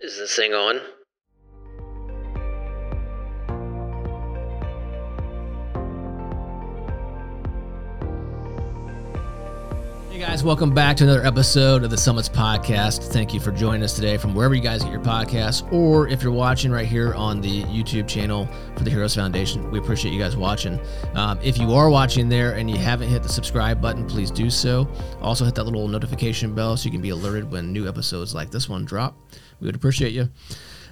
Is this thing on? Guys, welcome back to another episode of the Summits Podcast. Thank you for joining us today from wherever you guys get your podcasts, or if you're watching right here on the YouTube channel for the Heroes Foundation. We appreciate you guys watching. Um, if you are watching there and you haven't hit the subscribe button, please do so. Also, hit that little notification bell so you can be alerted when new episodes like this one drop. We would appreciate you.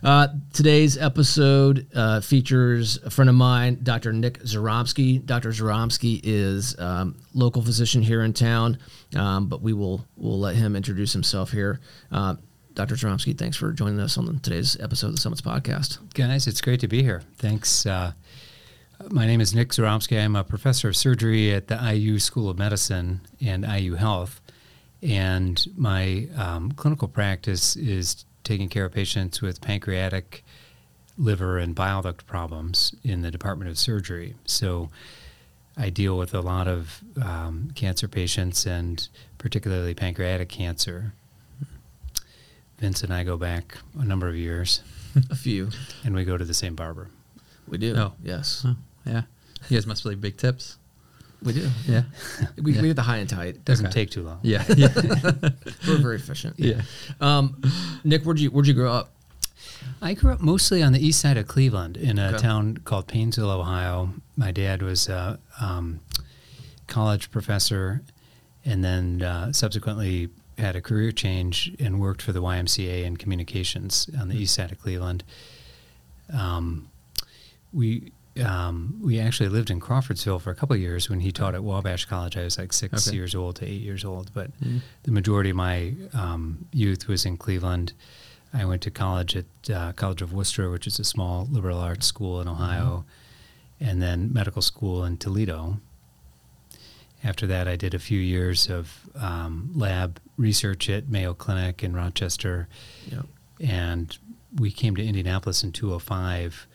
Uh, today's episode uh, features a friend of mine, Dr. Nick Zyromski. Dr. Zyromski is um, local physician here in town, um, but we will we'll let him introduce himself here. Uh, Dr. Zyromski, thanks for joining us on today's episode of the Summits Podcast. Guys, it's great to be here. Thanks. Uh, my name is Nick Zyromski. I'm a professor of surgery at the IU School of Medicine and IU Health. And my um, clinical practice is taking care of patients with pancreatic, liver, and bile duct problems in the Department of Surgery. So I deal with a lot of um, cancer patients and particularly pancreatic cancer. Vince and I go back a number of years, A few. and we go to the same barber. We do. Oh. Yes. Oh, yeah. You guys must leave big tips. We do. Yeah. We, Yeah. we get the high and tight. Doesn't Okay. take too long. Yeah. Yeah. We're very efficient. yeah. Um, Nick, where'd you where'd you grow up? I grew up mostly on the east side of Cleveland in a Okay. town called Painesville, Ohio. My dad was a um, college professor and then uh, subsequently had a career change and worked for the YMCA in communications on the east side of Cleveland. Um, we um, we actually lived in Crawfordsville for a couple of years when he taught at Wabash College. I was like six Okay. years old to eight years old, but Mm. the majority of my um, youth was in Cleveland. I went to college at uh, College of Wooster, which is a small liberal arts school in Ohio, and then medical school in Toledo. After that, I did a few years of um, lab research at Mayo Clinic in Rochester, Yep. and we came to Indianapolis in 205,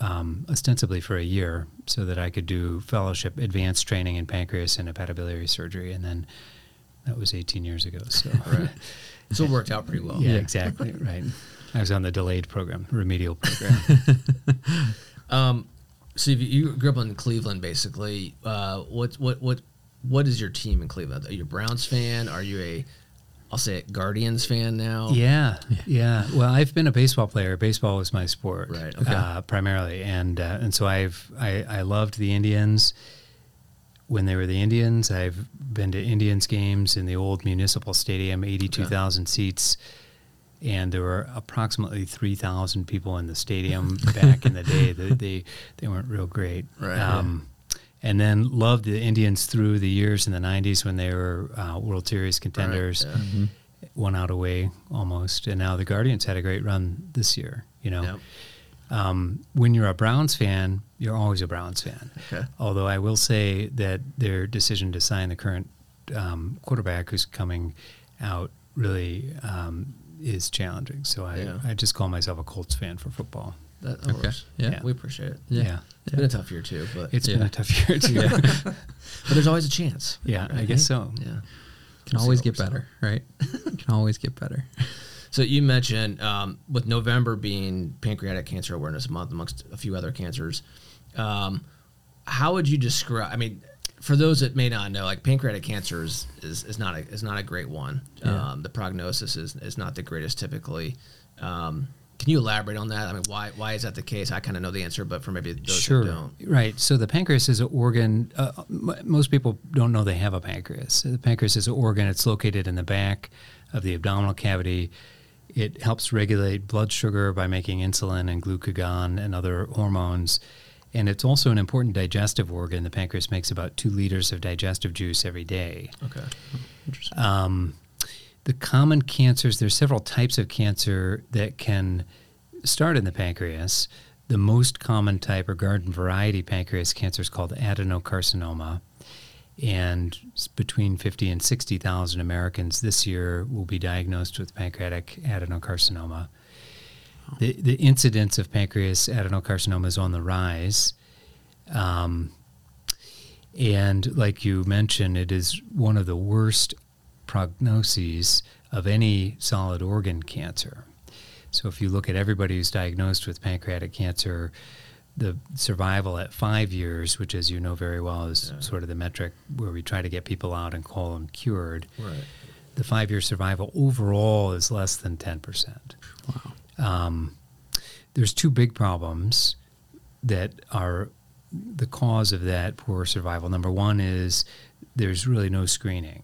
um, ostensibly for a year, so that I could do fellowship advanced training in pancreas and hepatobiliary surgery, and then that was 18 years ago. So, Right. So it worked out pretty well. yeah, exactly, right. I was on the delayed program, remedial program. Um, so you grew up in Cleveland, basically. Uh, what what what what is your team in Cleveland? Are you a Browns fan? Are you a I'll say it, Guardians fan now? Yeah, yeah. Well, I've been a baseball player. Baseball was my sport, Right, okay. uh, primarily, and uh, and so I've I, I loved the Indians when they were the Indians. I've been to Indians games in the old municipal stadium, eighty-two thousand seats, and there were approximately three thousand people in the stadium back in the day. They, they they weren't real great, Right. Um, and then loved the Indians through the years in the '90s when they were uh, World Series contenders yeah. one out away almost, and now the Guardians had a great run this year. You know, Yep. um, when you're a Browns fan, you're always a Browns fan. Okay. Although I will say that their decision to sign the current um, quarterback who's coming out really um, is challenging. So I, Yeah. I just call myself a Colts fan for football. That, that Okay. works. Yeah. we appreciate it. Yeah. Yeah, It's been a tough year too, but it's been a tough year too. Yeah. but there's always a chance. Yeah, I guess so. Yeah. Can We'll always get we better, right? Can always get better. So you mentioned um, with November being Pancreatic Cancer Awareness Month, amongst a few other cancers. Um, how would you describe? I mean, for those that may not know, like pancreatic cancer is is, is not a is not a great one. Yeah. Um, the prognosis is is not the greatest typically. Um, can you elaborate on that? I mean, why why is that the case? I kind of know the answer, but for maybe those sure. that don't. Right. So the pancreas is an organ. Uh, m- most people don't know they have a pancreas. The pancreas is an organ. It's located in the back of the abdominal cavity. It helps regulate blood sugar by making insulin and glucagon and other hormones. And it's also an important digestive organ. The pancreas makes about two liters of digestive juice every day. Okay. Interesting. Um, the common cancers, there's several types of cancer that can start in the pancreas. The most common type or garden variety pancreas cancer is called adenocarcinoma. And between 50 and 60,000 Americans this year will be diagnosed with pancreatic adenocarcinoma. The, the incidence of pancreas adenocarcinoma is on the rise. Um, And like you mentioned, it is one of the worst prognoses of any solid organ cancer. So if you look at everybody who's diagnosed with pancreatic cancer, the survival at five years, which as you know very well is Yeah. sort of the metric where we try to get people out and call them cured, Right. the five year survival overall is less than 10%. Wow. Um, there's two big problems that are the cause of that poor survival. Number one is there's really no screening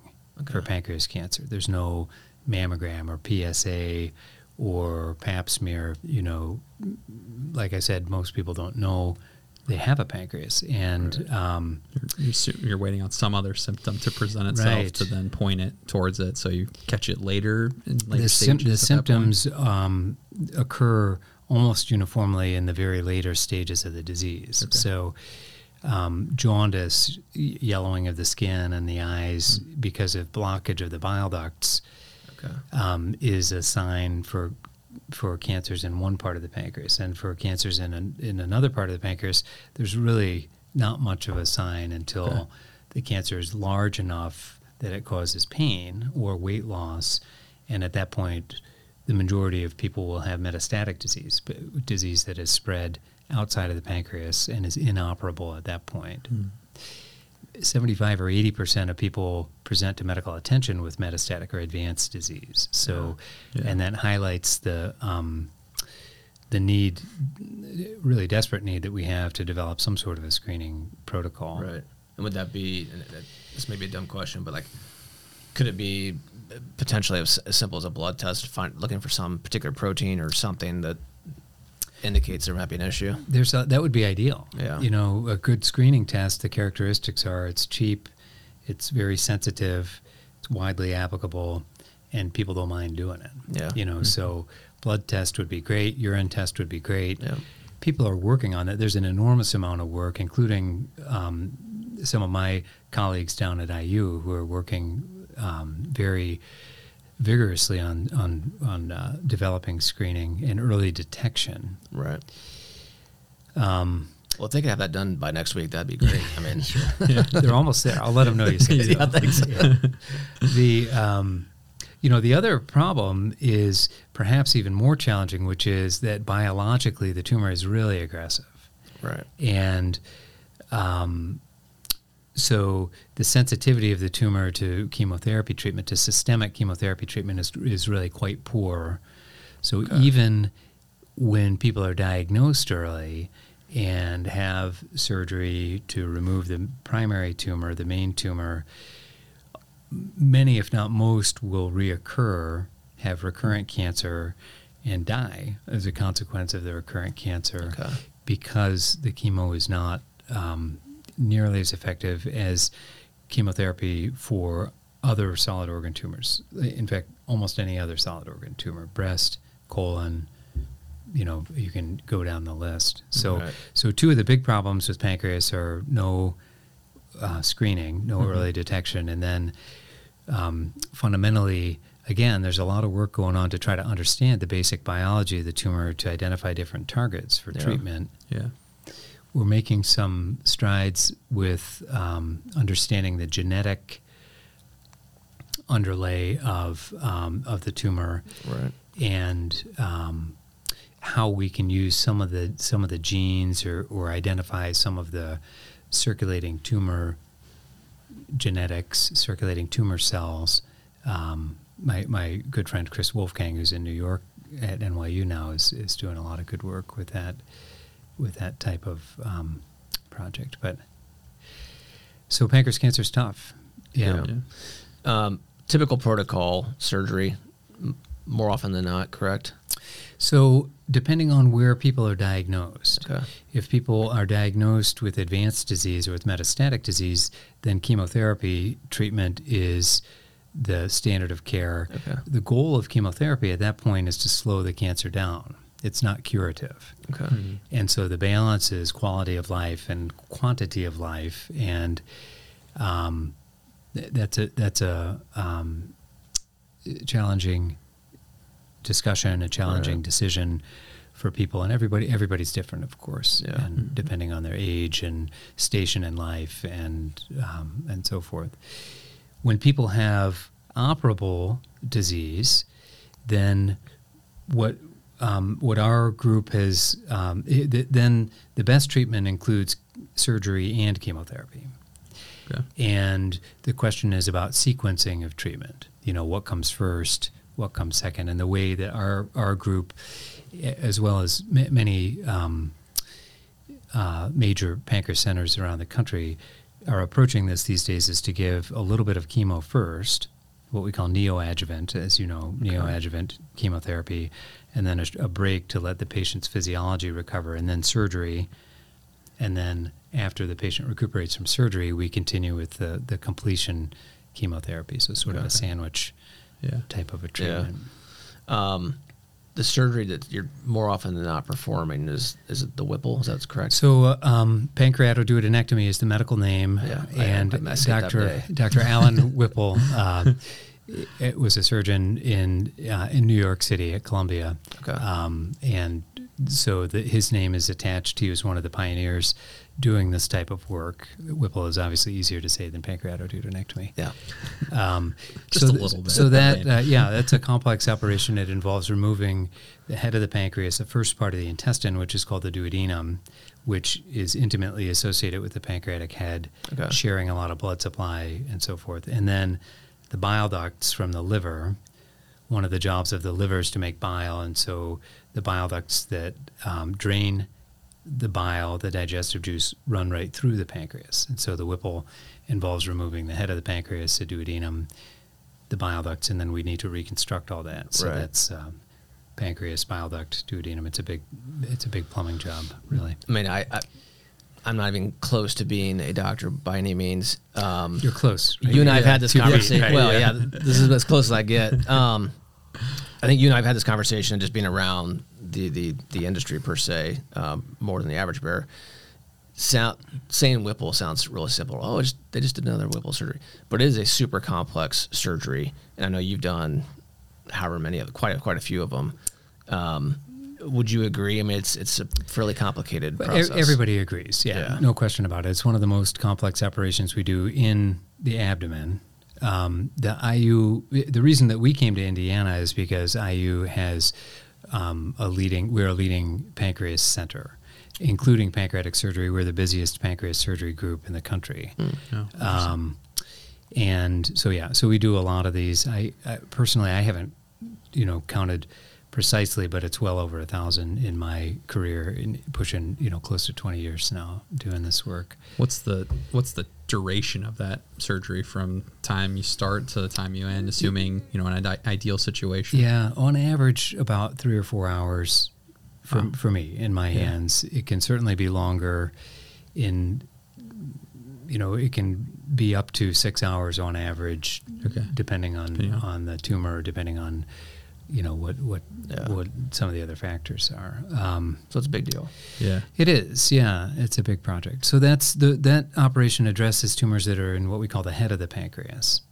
for pancreas cancer. There's no mammogram or PSA or pap smear. You know, like I said, most people don't know they have a pancreas. And Right. um, You're, you're, you're waiting on some other symptom to present itself Right. to then point it towards it, so you catch it later later the, stages. the at that point. symptoms um, occur almost uniformly in the very later stages of the disease. Okay. So, um, jaundice, yellowing of the skin and the eyes Mm. because of blockage of the bile ducts, Okay. um, is a sign for for cancers in one part of the pancreas, and for cancers in an, in another part of the pancreas, there's really not much of a sign until Okay. the cancer is large enough that it causes pain or weight loss, and at that point, the majority of people will have metastatic disease, disease has spread outside of the pancreas and is inoperable at that point. Mm. 75 or 80 percent of people present to medical attention with metastatic or advanced disease. So, Yeah. and that highlights the um, the need, really desperate need that we have to develop some sort of a screening protocol. Right. And would that be? This may be a dumb question, but like, could it be potentially as, as simple as a blood test, find looking for some particular protein or something that indicates there might be an issue? There's a, that would be ideal. Yeah. You know, a good screening test. The characteristics are it's cheap, it's very sensitive, it's widely applicable, and people don't mind doing it. Yeah. You know, so blood test would be great. Urine test would be great. Yeah. People are working on it. There's an enormous amount of work, including um, some of my colleagues down at IU who are working um, very vigorously on on on uh, developing screening and early detection. Right. Um, Well, if they could have that done by next week, that'd be great. I mean, they're almost there. I'll let them know you said Yeah, so. thanks. Yeah. The um, you know the other problem is perhaps even more challenging, which is that biologically the tumor is really aggressive, right. and um, so the sensitivity of the tumor to chemotherapy treatment, to systemic chemotherapy treatment, is is really quite poor. So Okay. even when people are diagnosed early and have surgery to remove the primary tumor, the main tumor, many, if not most, will reoccur, have recurrent cancer, and die as a consequence of the recurrent cancer Okay. because the chemo is not um, nearly as effective as chemotherapy for other solid organ tumors. In fact, almost any other solid organ tumor, breast, colon, you know, you can go down the list. So, Right. so two of the big problems with pancreas are no uh, screening, no Mhm. early detection, and then um, fundamentally, again, there's a lot of work going on to try to understand the basic biology of the tumor to identify different targets for Yeah. treatment. Yeah. We're making some strides with um, understanding the genetic underlay of um, of the tumor Right. and um, how we can use some of the some of the genes or, or identify some of the circulating tumor genetics, circulating tumor cells. Um, my my good friend Chris Wolfgang, who's in New York at NYU now, is is doing a lot of good work with that with that type of um, project. But so pancreas cancer is tough. Yeah. Yeah. Um, typical protocol surgery, m- more often than not, correct? So depending on where people are diagnosed, Okay. if people are diagnosed with advanced disease or with metastatic disease, then chemotherapy treatment is the standard of care. Okay. The goal of chemotherapy at that point is to slow the cancer down. It's not curative. Okay. Mhm. And so the balance is quality of life and quantity of life, and um, th- that's a that's a um, challenging discussion, a challenging Right. decision for people, and everybody everybody's different, of course, Yeah. and depending on their age and station in life and um, and so forth. When people have operable disease, then what um, what our group has um, i- th- then the best treatment includes surgery and chemotherapy. Okay. And the question is about sequencing of treatment. You know, what comes first, what comes second, and the way that our our group, as well as ma- many um, uh, major pancreas centers around the country, are approaching this these days is to give a little bit of chemo first, what we call neoadjuvant, as you know, neoadjuvant chemotherapy, and then a, a break to let the patient's physiology recover, and then surgery, and then after the patient recuperates from surgery, we continue with the, the completion chemotherapy. So sort of Okay. a sandwich Yeah. type of a Yeah. treatment. Um, the surgery that you're more often than not performing is is it the Whipple? Is that correct? So um, pancreatoduodenectomy is the medical name, Yeah, and I up Dr. Dr. Allen Whipple uh, it was a surgeon in uh, in New York City at Columbia, Okay. um, and so the, his name is attached. He was one of the pioneers doing this type of work. Whipple is obviously easier to say than pancreatoduodenectomy. yeah. Um, Just so a little bit. So that, uh, yeah, that's a complex operation. It involves removing the head of the pancreas, the first part of the intestine, which is called the duodenum, which is intimately associated with the pancreatic head, Okay. sharing a lot of blood supply and so forth. And then the bile ducts from the liver. One of the jobs of the liver is to make bile, and so the bile ducts that um, drain the bile, the digestive juice, run right through the pancreas. And so the Whipple involves removing the head of the pancreas, the duodenum, the bile ducts, and then we need to reconstruct all that. So Right. that's um, pancreas, bile duct, duodenum. It's a big, it's a big plumbing job, really. I mean, I, I I'm not even close to being a doctor by any means. Um, You're close. right? you and I have Yeah, had this conversation. right, well, yeah. yeah. this is as close as I get. Um, I think you and I have had this conversation just being around the the, the industry per se, um, more than the average bear. Sound saying Whipple sounds really simple. Oh, just, they just did another Whipple surgery, but it is a super complex surgery, and I know you've done however many of quite a, quite a few of them. Um, would you agree? I mean, it's it's a fairly complicated process. Everybody agrees. Yeah, Yeah. no question about it. It's one of the most complex operations we do in the abdomen. Um, the IU, the reason that we came to Indiana is because IU has um, a leading, we're a leading pancreas center, including pancreatic surgery. We're the busiest pancreas surgery group in the country. Yeah. Um, and so yeah, so we do a lot of these. I, I personally, I haven't, you know, counted precisely, but it's well over a thousand in my career, in pushing you know close to twenty years now doing this work. What's the what's the duration of that surgery from time you start to the time you end, assuming you know an ide- ideal situation? Yeah, on average, about three or four hours for Wow. for me in my Yeah. hands. It can certainly be longer. In you know, it can be up to six hours on average, Okay. depending on Depending on- on the tumor, depending on you know what what Yeah. what some of the other factors are. Um, so it's a big deal. Yeah. it is, yeah, it's a big project. So that's the that operation addresses tumors that are in what we call the head of the pancreas.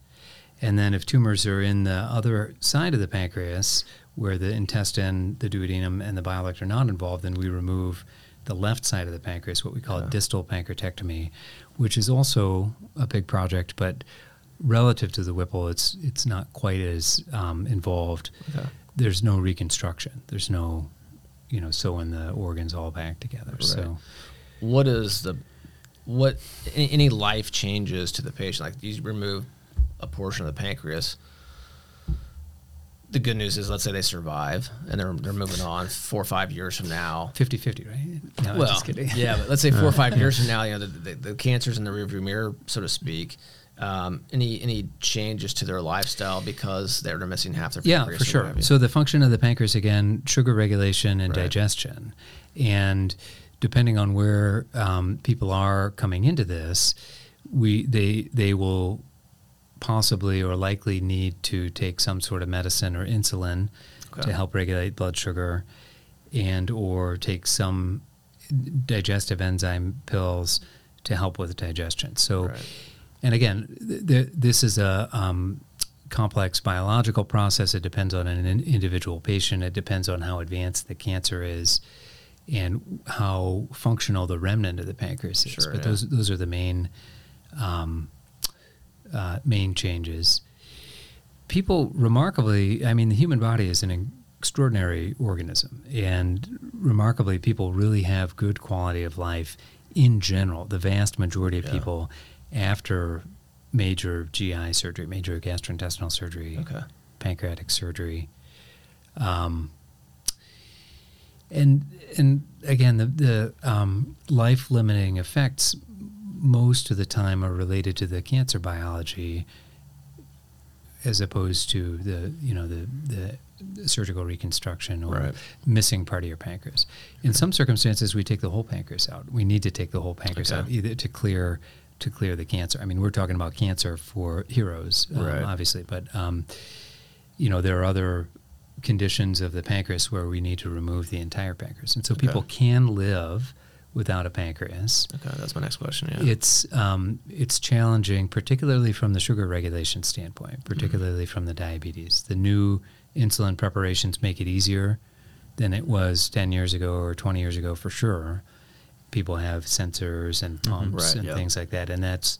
And then if tumors are in the other side of the pancreas, where the intestine, the duodenum, and the bile duct are not involved, then we remove the left side of the pancreas, what we call Yeah. a distal pancreatectomy, which is also a big project, but relative to the Whipple, it's it's not quite as um, involved. Okay. There's no reconstruction. There's no, you know, sewing the organs all back together. Right. So what is the what any, life changes to the patient like you remove a portion of the pancreas the good news is let's say they survive and they're, they're moving on four or five years from now 50-50, right? No, well just kidding. yeah but let's say four or five years from now you know the, the, the cancer's in the rearview mirror so to speak um, any any changes to their lifestyle because they're missing half their Yeah, for sure. So the function of the pancreas again, sugar regulation and Right. digestion, and depending on where um, people are coming into this, we they they will possibly or likely need to take some sort of medicine or insulin Okay. to help regulate blood sugar, and or take some digestive enzyme pills to help with digestion. So Right. And again, th- th- this is a um, complex biological process. It depends on an in- individual patient. It depends on how advanced the cancer is and how functional the remnant of the pancreas is. Sure, but yeah. those those are the main um, uh, main changes. People remarkably, I mean, the human body is an extraordinary organism, and remarkably, people really have good quality of life in general. The vast majority of Yeah. people after major GI surgery, major gastrointestinal surgery, Okay. pancreatic surgery. Um, and and again, the the um, life limiting effects most of the time are related to the cancer biology, as opposed to the you know the the surgical reconstruction or Right. missing part of your pancreas. In some circumstances, we take the whole pancreas out. We need to take the whole pancreas Okay. out either to clear to clear the cancer. I mean, we're talking about cancer for heroes, um, Right. obviously, but um, you know there are other conditions of the pancreas where we need to remove the entire pancreas, and so Okay. people can live without a pancreas. Okay, that's my next question. Yeah. It's um, it's challenging, particularly from the sugar regulation standpoint, particularly from the diabetes. The new insulin preparations make it easier than it was ten years ago or twenty years ago for sure. People have sensors and pumps Right, and yep. things like that, and that's,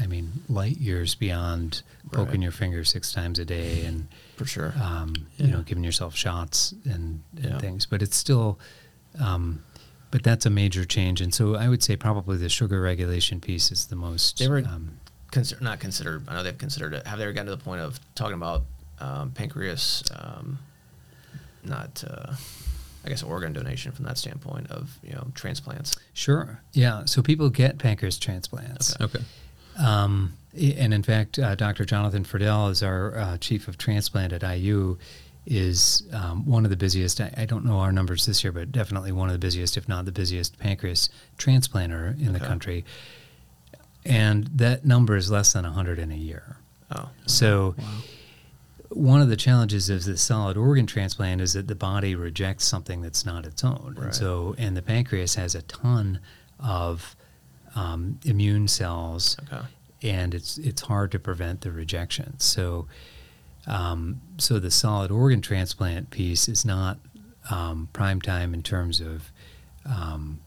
I mean, light years beyond poking Right. your finger six times a day and for sure. um, Yeah. you know, giving yourself shots and, and Yeah. things. But it's still, um, but that's a major change. And so I would say probably the sugar regulation piece is the most. They were- um, Consider, not considered. I know they've considered it. Have they ever gotten to the point of talking about um, pancreas, um, not, uh, I guess, organ donation from that standpoint of you know transplants? sure. Yeah. So people get pancreas transplants. Okay. Um, and in fact, uh, Dr. Jonathan Fridell is our uh, chief of transplant at IU. Is um, one of the busiest. I, I don't know our numbers this year, but definitely one of the busiest, if not the busiest, pancreas transplanter in the country. And that number is less than 100 in a year. Oh, So, one of the challenges of the solid organ transplant is that the body rejects something that's not its own. Right. And so, and the pancreas has a ton of um, immune cells, okay. and it's it's hard to prevent the rejection. So, um, so the solid organ transplant piece is not um, prime time in terms of um,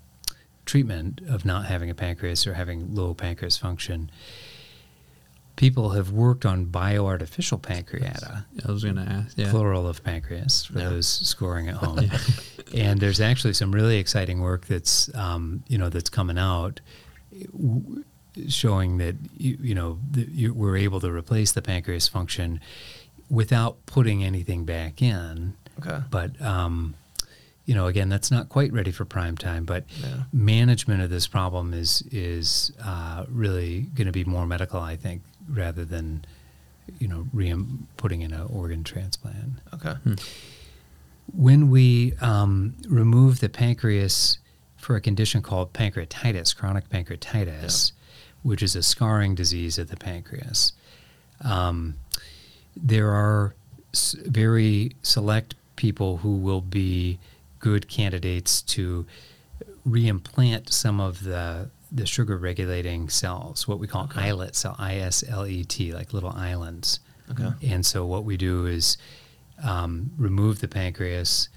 treatment of not having a pancreas or having low pancreas function. People have worked on bioartificial pancreata, I was gonna ask. Yeah. plural of pancreas for Yeah. those scoring at home. and there's actually some really exciting work that's um, you know that's coming out, w- showing that you, you know that you, we're able to replace the pancreas function without putting anything back in. Okay. But um, you know, again, that's not quite ready for prime time. But Yeah. management of this problem is is uh, really going to be more medical, I think, rather than you know re- putting in an organ transplant. Okay. When we um, remove the pancreas for a condition called pancreatitis, chronic pancreatitis, which is a scarring disease of the pancreas, um, there are s- very select people who will be good candidates to reimplant some of the the sugar regulating cells, what we call Okay. islet cell, I S L E T, like little islands. Okay. And so what we do is um, remove the pancreas,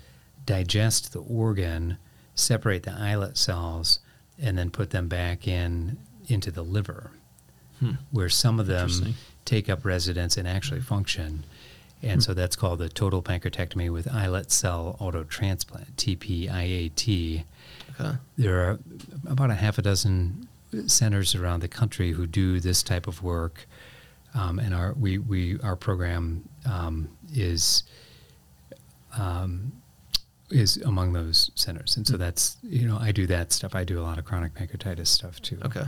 digest the organ, separate the islet cells, and then put them back in into the liver, Hmm. where some of them take up residence and actually function. And so that's called the total pancreatectomy with islet cell autotransplant, TPIAT. Okay. There are about a half a dozen centers around the country who do this type of work, um, and our we, we our program um, is um, is among those centers, and so that's you know I do that stuff. I do a lot of chronic pancreatitis stuff too. Okay.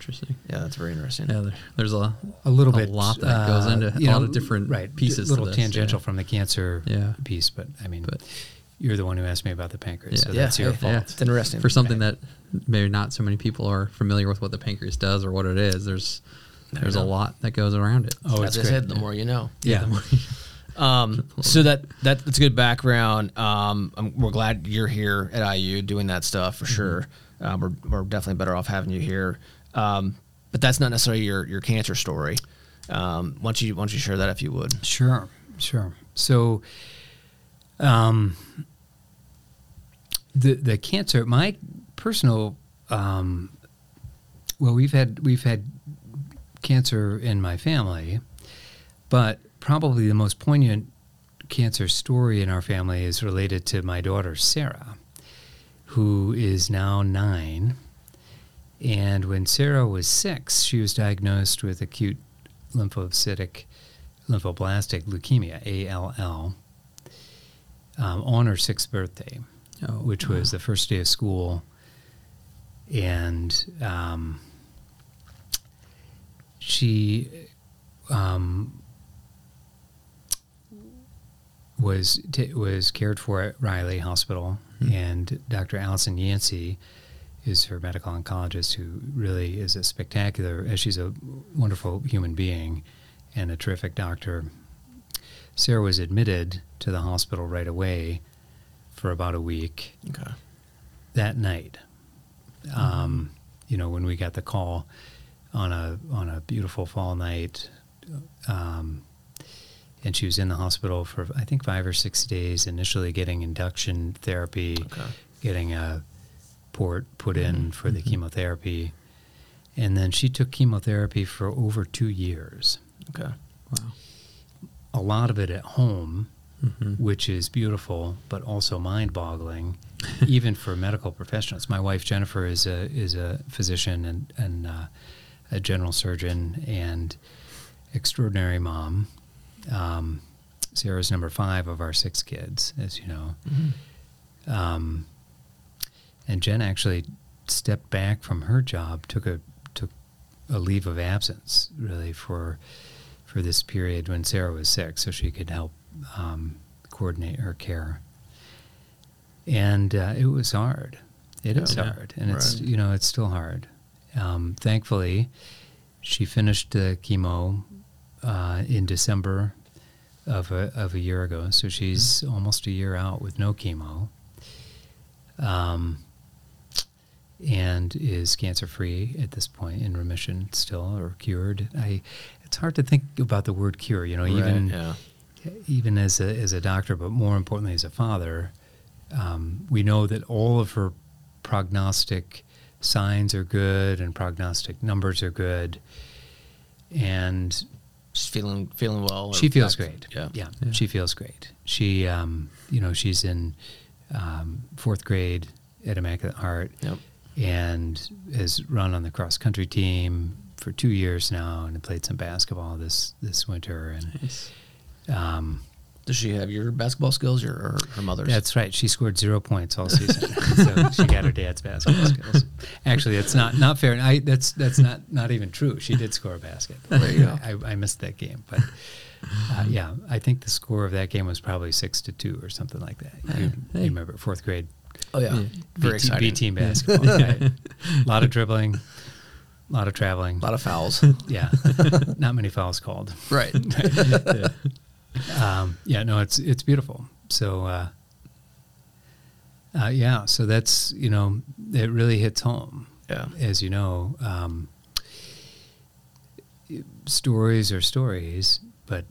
Interesting. Yeah, that's very interesting. Yeah, there, there's a A little bit a bit lot that goes uh, into you a know, lot of different right, pieces. A little to this, tangential yeah. from the cancer Yeah. piece, but I mean, But- you're the one who asked me about the pancreas, so that's Yeah, your hey, fault. Yeah. It's interesting. for something that maybe not so many people are familiar with what the pancreas does or what it is. There's there's a lot that goes around it. Oh, As it's I great. said, the more you know. Yeah. the more- Um, so that, that that's a good background. Um, I'm, we're glad you're here at IU doing that stuff for sure. Um, we're, we're definitely better off having you here. Um, but that's not necessarily your, your cancer story. Um, why don't you why don't you share that if you would? Sure, sure. So, um, the the cancer, my personal, um, well, we've had we've had cancer in my family, but probably the most poignant cancer story in our family is related to my daughter Sarah, who is now nine. And when Sarah was six, she was diagnosed with acute lymphocytic lymphoblastic leukemia, ALL, um, on her sixth birthday, Oh, which was the first day of school. And um, she um, was t- was cared for at Riley Hospital, and Dr. Allison Yancey is her medical oncologist, who really is a spectacular. As she's a wonderful human being and a terrific doctor. Sarah was admitted to the hospital right away for about a week Okay. that night. Um, you know, when we got the call on a on a beautiful fall night, um, and she was in the hospital for I think five or six days. Initially, getting induction therapy, Okay. getting a port put in for the chemotherapy, and then she took chemotherapy for over two years. Okay. Wow. A lot of it at home, Mhm. which is beautiful, but also mind-boggling, even for medical professionals. My wife Jennifer is a is a physician and and uh, a general surgeon and extraordinary mom. Um, Sarah's number five of our six kids, as you know. Um, and Jen actually stepped back from her job, took a took a leave of absence, really for for this period when Sarah was sick, so she could help um, coordinate her care. And uh, it was hard. It is Yeah. hard, and it's you know it's still hard. Um, thankfully, she finished the chemo uh, in December of a of a year ago, so she's almost a year out with no chemo. Um, and is cancer free at this point in remission still or cured. I it's hard to think about the word cure, you know, even yeah. even as a as a doctor, but more importantly as a father, um, we know that all of her prognostic signs are good and prognostic numbers are good, and She's feeling feeling well. she feels back- great. Yeah. yeah, Yeah. she feels great. She, um, you know, she's in um, fourth grade at Immaculate Heart Yep. And has run on the cross country team for two years now and played some basketball this this winter. And Nice. um, Does she have your basketball skills or her, her mother's? that's right. She scored zero points all season. So she got her dad's basketball skills. Actually that's not not fair. I that's that's not not even true. She did score a basket. There you go. I, I missed that game but uh, yeah I think the score of that game was probably six to two or something like that. You, you remember fourth grade oh yeah. Yeah. Very B, exciting. B team basketball yeah. a lot of dribbling a lot of traveling A lot of fouls. yeah not many fouls called right. Yeah. um, yeah, no, it's it's beautiful. So, uh, uh, yeah, so that's you know it really hits home, Yeah. as you know. Um, stories are stories, but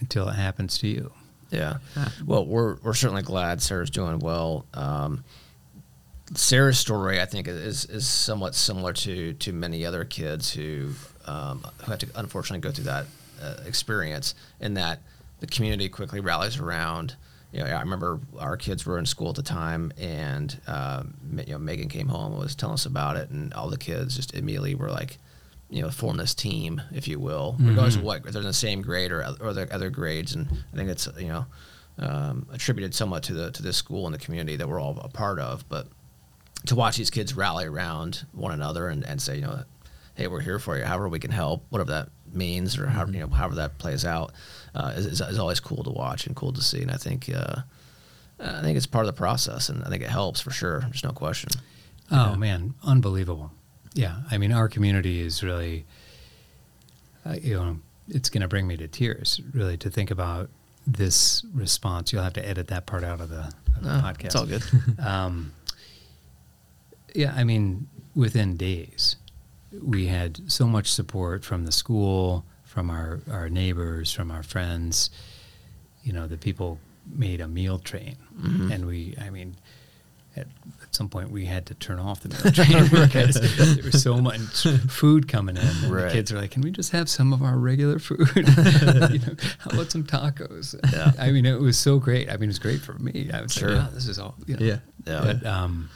until it happens to you, Yeah. Yeah. Well, we're we're certainly glad Sarah's doing well. Um, Sarah's story, I think, is is somewhat similar to to many other kids who um, who have to unfortunately go through that uh, experience. In that the community quickly rallies around. You know, I remember our kids were in school at the time, and um, you know, Megan came home and was telling us about it, and all the kids just immediately were like, you know, form this team, if you will, regardless of what, they're in the same grade or other, or the other grades. And I think it's, you know, um, attributed somewhat to the to this school and the community that we're all a part of. But to watch these kids rally around one another and, and say, you know, hey, we're here for you, however we can help, whatever that means or how, you know, however that plays out, uh, is, is, is always cool to watch and cool to see. And I think, uh, I think it's part of the process, and I think it helps for sure. There's no question. oh Yeah. man, unbelievable. Yeah, I mean, our community is really, uh, you know, it's going to bring me to tears, really, to think about this response. You'll have to edit that part out of the, of the No, podcast. It's all good. Um, yeah, I mean, within days, we had so much support from the school, from our, our neighbors, from our friends. You know, the people made a meal train, Mm-hmm. and we, I mean, at, at some point we had to turn off the meal train because there was so much food coming in. Right. The kids are like, "Can we just have some of our regular food? you know, how about some tacos?" Yeah. I mean, it was so great. I mean, it was great for me. I was Sure. like, "Wow, this is all." You know. Yeah. Yeah. But um,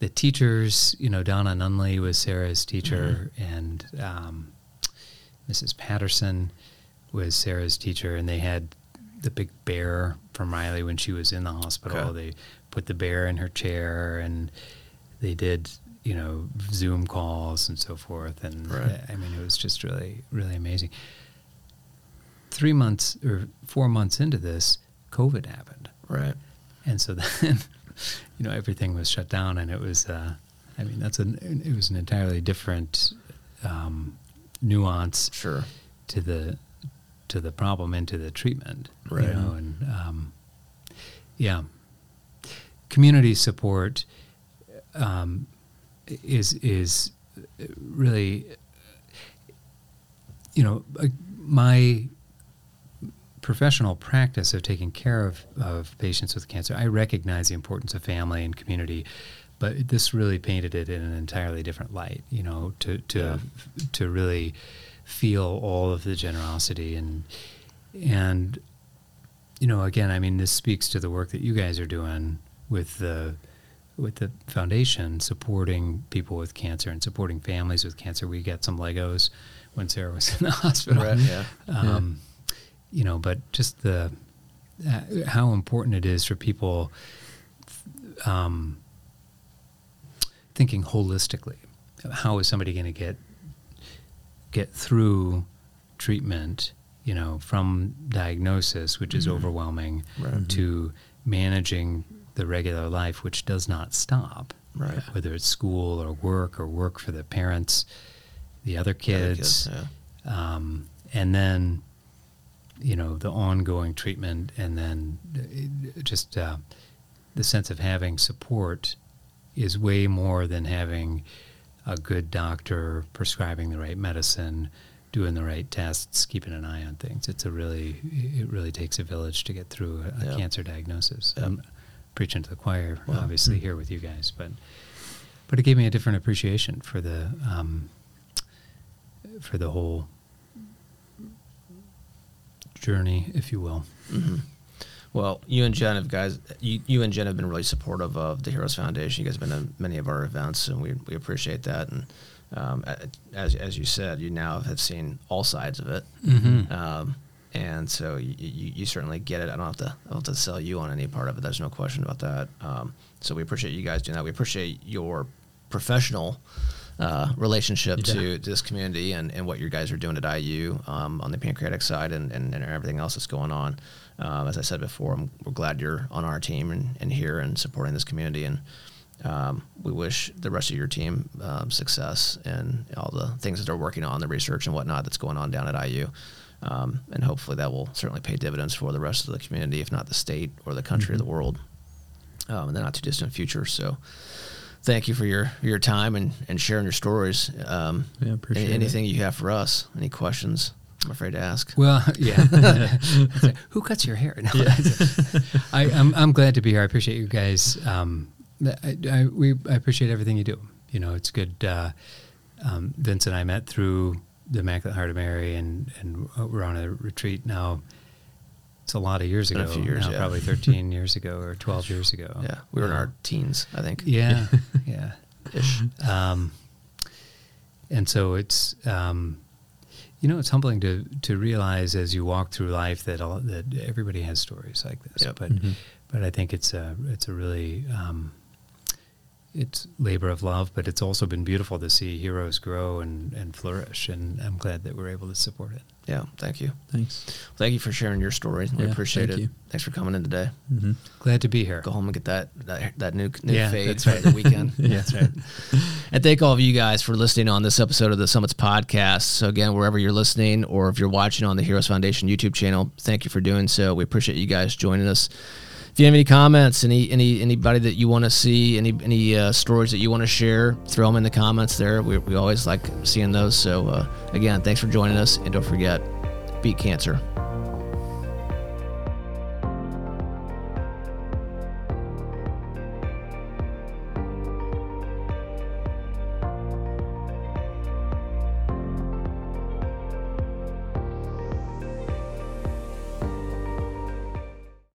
the teachers, you know, Donna Nunley was Sarah's teacher, and um, Mrs. Patterson was Sarah's teacher, and they had the big bear from Riley when she was in the hospital. Okay. They put the bear in her chair, and they did, you know, Zoom calls and so forth. And Right. I mean, it was just really, really amazing. Three months or four months into this, COVID happened. Right. And so then, you know, everything was shut down, and it was, uh, I mean, that's an, it was an entirely different um, nuance Sure. to the to the problem and to the treatment, Right. you know, and um, yeah, community support um, is is really, you know, uh, my professional practice of taking care of, of patients with cancer, I recognize the importance of family and community, but this really painted it in an entirely different light. You know, to to Yeah. to really feel all of the generosity and and you know, again, I mean, this speaks to the work that you guys are doing with the with the foundation supporting people with cancer and supporting families with cancer. We got some Legos when Sarah was in the hospital. Right. Yeah. Um, You know, but just the uh, how important it is for people um, thinking holistically. How is somebody going to get get through treatment? You know, from diagnosis, which is overwhelming, Right. to managing the regular life, which does not stop. Right. Whether it's school or work or work for the parents, the other Other kids, Yeah. um, and then you know the ongoing treatment, and then uh, just uh, the sense of having support is way more than having a good doctor prescribing the right medicine, doing the right tests, keeping an eye on things. It's a really it really takes a village to get through a, cancer diagnosis. Preaching to the choir, Wow. obviously here with you guys, but but it gave me a different appreciation for the um, for the whole journey, if you will. hmm Well, you and Jen have guys, you, you and Jen have been really supportive of the Heroes Foundation. You guys have been to many of our events, and we, we appreciate that. And um, as as you said, you now have seen all sides of it, Mm-hmm. um, and so you, you, you certainly get it. I don't have to I don't have to sell you on any part of it. There's no question about that. Um, so we appreciate you guys doing that. We appreciate your professional uh, relationship Yeah. to this community and, and what you guys are doing at IU um, on the pancreatic side and, and, and everything else that's going on. Um, as I said before, I'm, we're glad you're on our team and, and here and supporting this community. And um, we wish the rest of your team um, success and all the things that they're working on, the research and whatnot that's going on down at IU. Um, and hopefully that will certainly pay dividends for the rest of the community, if not the state or the country or the world um, in the not too distant future. So thank you for your, your time and, and sharing your stories. Um, Yeah, appreciate any- it. anything you have for us? Any questions? I'm afraid to ask. Well, yeah. Who cuts your hair? No, I, I'm I'm glad to be here. I appreciate you guys. Um, I, I we I appreciate everything you do. You know, it's good. Uh, um, Vince and I met through the Immaculate Heart of Mary, and and we're on a retreat now. It's a lot of years ago. few years, now, yeah. probably 13 years ago or 12 years ago. Yeah, we were in Um, our teens, I think. Yeah, yeah. Ish. Um, and so it's, um, you know, it's humbling to to realize as you walk through life that all, that everybody has stories like this. Yep. But Mhm. but I think it's a it's a really um, it's labor of love, but it's also been beautiful to see heroes grow and, and flourish, and I'm glad that we're able to support it. Yeah, thank you. Thanks. Thank you for sharing your story. We Yeah, appreciate thank it. you. Thanks for coming in today. Mm-hmm. Glad to be here. Go home and get that that, that new new Yeah, fade that's for right. the weekend. Yeah. That's right. And thank all of you guys for listening on this episode of the Summits podcast. So again, wherever you're listening or if you're watching on the Heroes Foundation YouTube channel, thank you for doing so. We appreciate you guys joining us. You have any comments, any any anybody that you want to see, any any uh, stories that you want to share, throw them in the comments there. We, we always like seeing those. So uh, again, thanks for joining us, and don't forget, beat cancer.